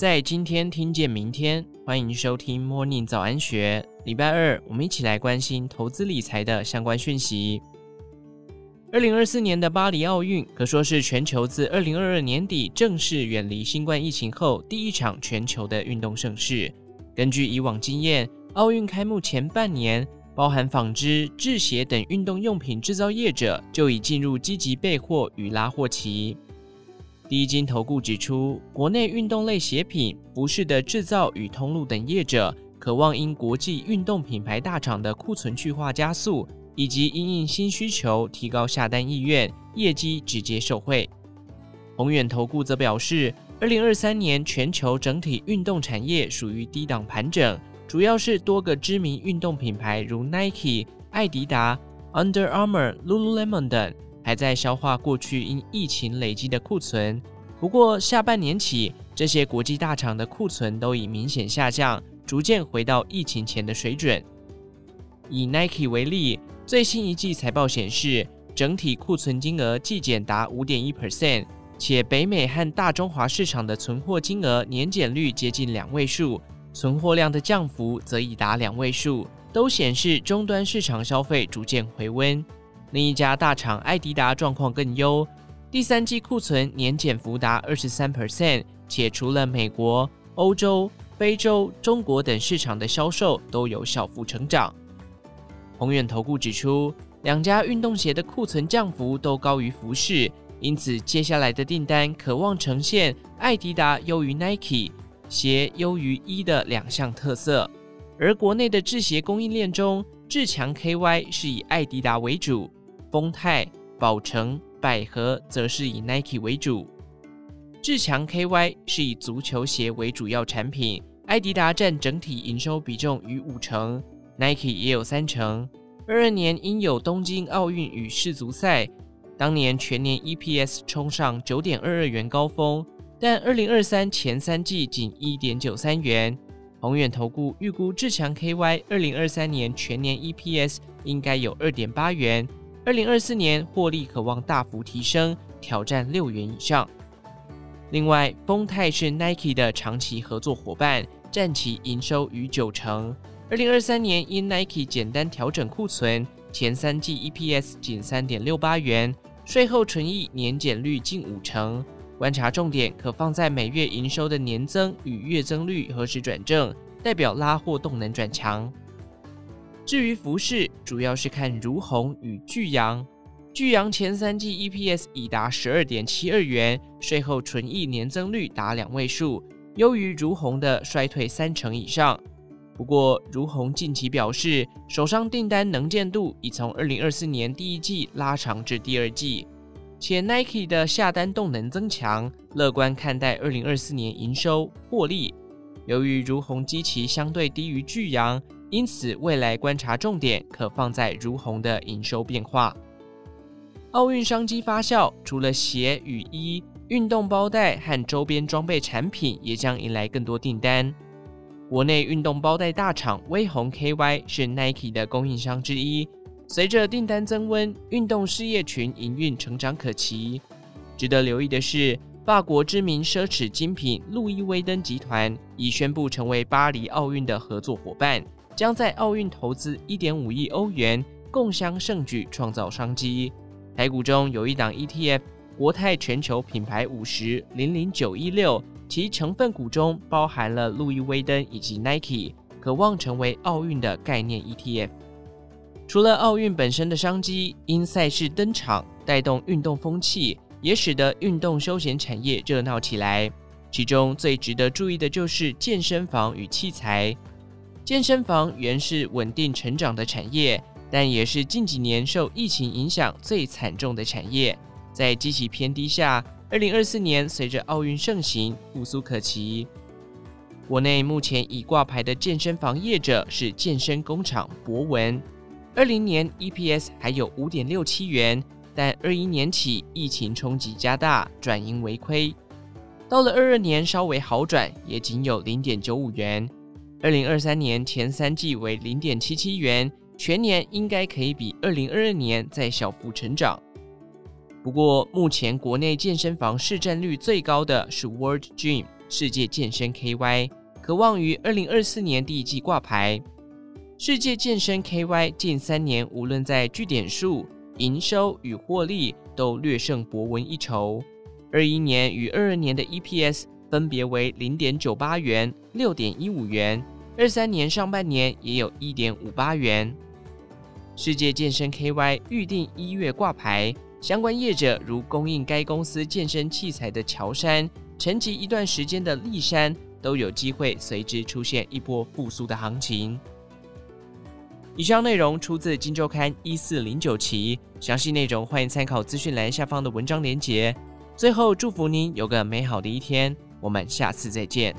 在今天听见明天，欢迎收听 Morning 早安学。礼拜二，我们一起来关心投资理财的相关讯息。二零二四年的巴黎奥运可说是全球自二零二二年底正式远离新冠疫情后第一场全球的运动盛事。根据以往经验，奥运开幕前半年，包含纺织、制鞋等运动用品制造业者就已进入积极备货与拉货期。第一金投顾指出，国内运动类鞋品、服饰的制造与通路等业者，渴望因国际运动品牌大厂的库存去化加速，以及因应新需求提高下单意愿，业绩直接受惠。宏远投顾则表示，二零二三年全球整体运动产业属于低档盘整，主要是多个知名运动品牌如 Nike、艾迪达、Under Armour、Lululemon 等。还在消化过去因疫情累积的库存，不过下半年起，这些国际大厂的库存都已明显下降，逐渐回到疫情前的水准。以 Nike 为例，最新一季财报显示，整体库存金额季减达五点一 percent，且北美和大中华市场的存货金额年减率接近两位数，存货量的降幅则已达两位数，都显示终端市场消费逐渐回温。另一家大厂艾迪达状况更优，第三季库存年减幅达二十三 percent，且除了美国、欧洲、非洲、中国等市场的销售都有小幅成长。宏远投顾指出，两家运动鞋的库存降幅都高于服饰，因此接下来的订单可望呈现艾迪达优于 Nike，鞋优于一的两项特色。而国内的制鞋供应链中，志强 KY 是以艾迪达为主。丰泰、宝成、百合则是以 Nike 为主，志强 KY 是以足球鞋为主要产品，艾迪达占整体营收比重逾五成，Nike 也有三成。二二年因有东京奥运与世足赛，当年全年 EPS 冲上九点二二元高峰，但二零二三前三季仅一点九三元。宏远投顾预估志强 KY 二零二三年全年 EPS 应该有二点八元。二零二四年获利可望大幅提升，挑战六元以上。另外，丰泰是 Nike 的长期合作伙伴，占其营收逾九成。二零二三年因 Nike 简单调整库存，前三季 EPS 仅三点六八元，税后纯益年减率近五成。观察重点可放在每月营收的年增与月增率何时转正，代表拉货动能转强。至于服饰，主要是看如虹与聚阳。聚阳前三季 EPS 已达十二点七二元，税后纯益年增率达两位数，优于如虹的衰退三成以上。不过，如虹近期表示，手上订单能见度已从二零二四年第一季拉长至第二季，且 Nike 的下单动能增强，乐观看待二零二四年营收获利。由于如虹基期相对低于聚阳。因此，未来观察重点可放在如虹的营收变化。奥运商机发酵，除了鞋与衣，运动包袋和周边装备产品也将迎来更多订单。国内运动包袋大厂威宏 KY 是 Nike 的供应商之一，随着订单增温，运动事业群营运成长可期。值得留意的是，法国知名奢侈精品路易威登集团已宣布成为巴黎奥运的合作伙伴。将在奥运投资一点五亿欧元，共襄盛举，创造商机。台股中有一档 ETF，国泰全球品牌五十零零九一六，其成分股中包含了路易威登以及 Nike，渴望成为奥运的概念 ETF。除了奥运本身的商机，因赛事登场带动运动风气，也使得运动休闲产业热闹起来。其中最值得注意的就是健身房与器材。健身房原是稳定成长的产业，但也是近几年受疫情影响最惨重的产业。在基期偏低下，二零二四年随着奥运盛行，复苏可期。国内目前已挂牌的健身房业者是健身工厂博文，二零年 EPS 还有五点六七元，但二一年起疫情冲击加大，转盈为亏。到了二二年稍微好转，也仅有零点九五元。二零二三年前三季为零点七七元，全年应该可以比二零二二年再小幅成长。不过，目前国内健身房市占率最高的是 World Gym，世界健身 KY，可望于二零二四年第一季挂牌。世界健身 KY 近三年无论在据点数、营收与获利都略胜博文一筹。二一年与二二年的 EPS 分别为零点九八元、六点一五元，二三年上半年也有一点五八元。世界健身 KY 预定一月挂牌，相关业者如供应该公司健身器材的乔山，沉寂一段时间的力山，都有机会随之出现一波复苏的行情。以上内容出自《金周刊》一四零九期，详细内容欢迎参考资讯栏下方的文章连结。最后，祝福您有个美好的一天。我们下次再见。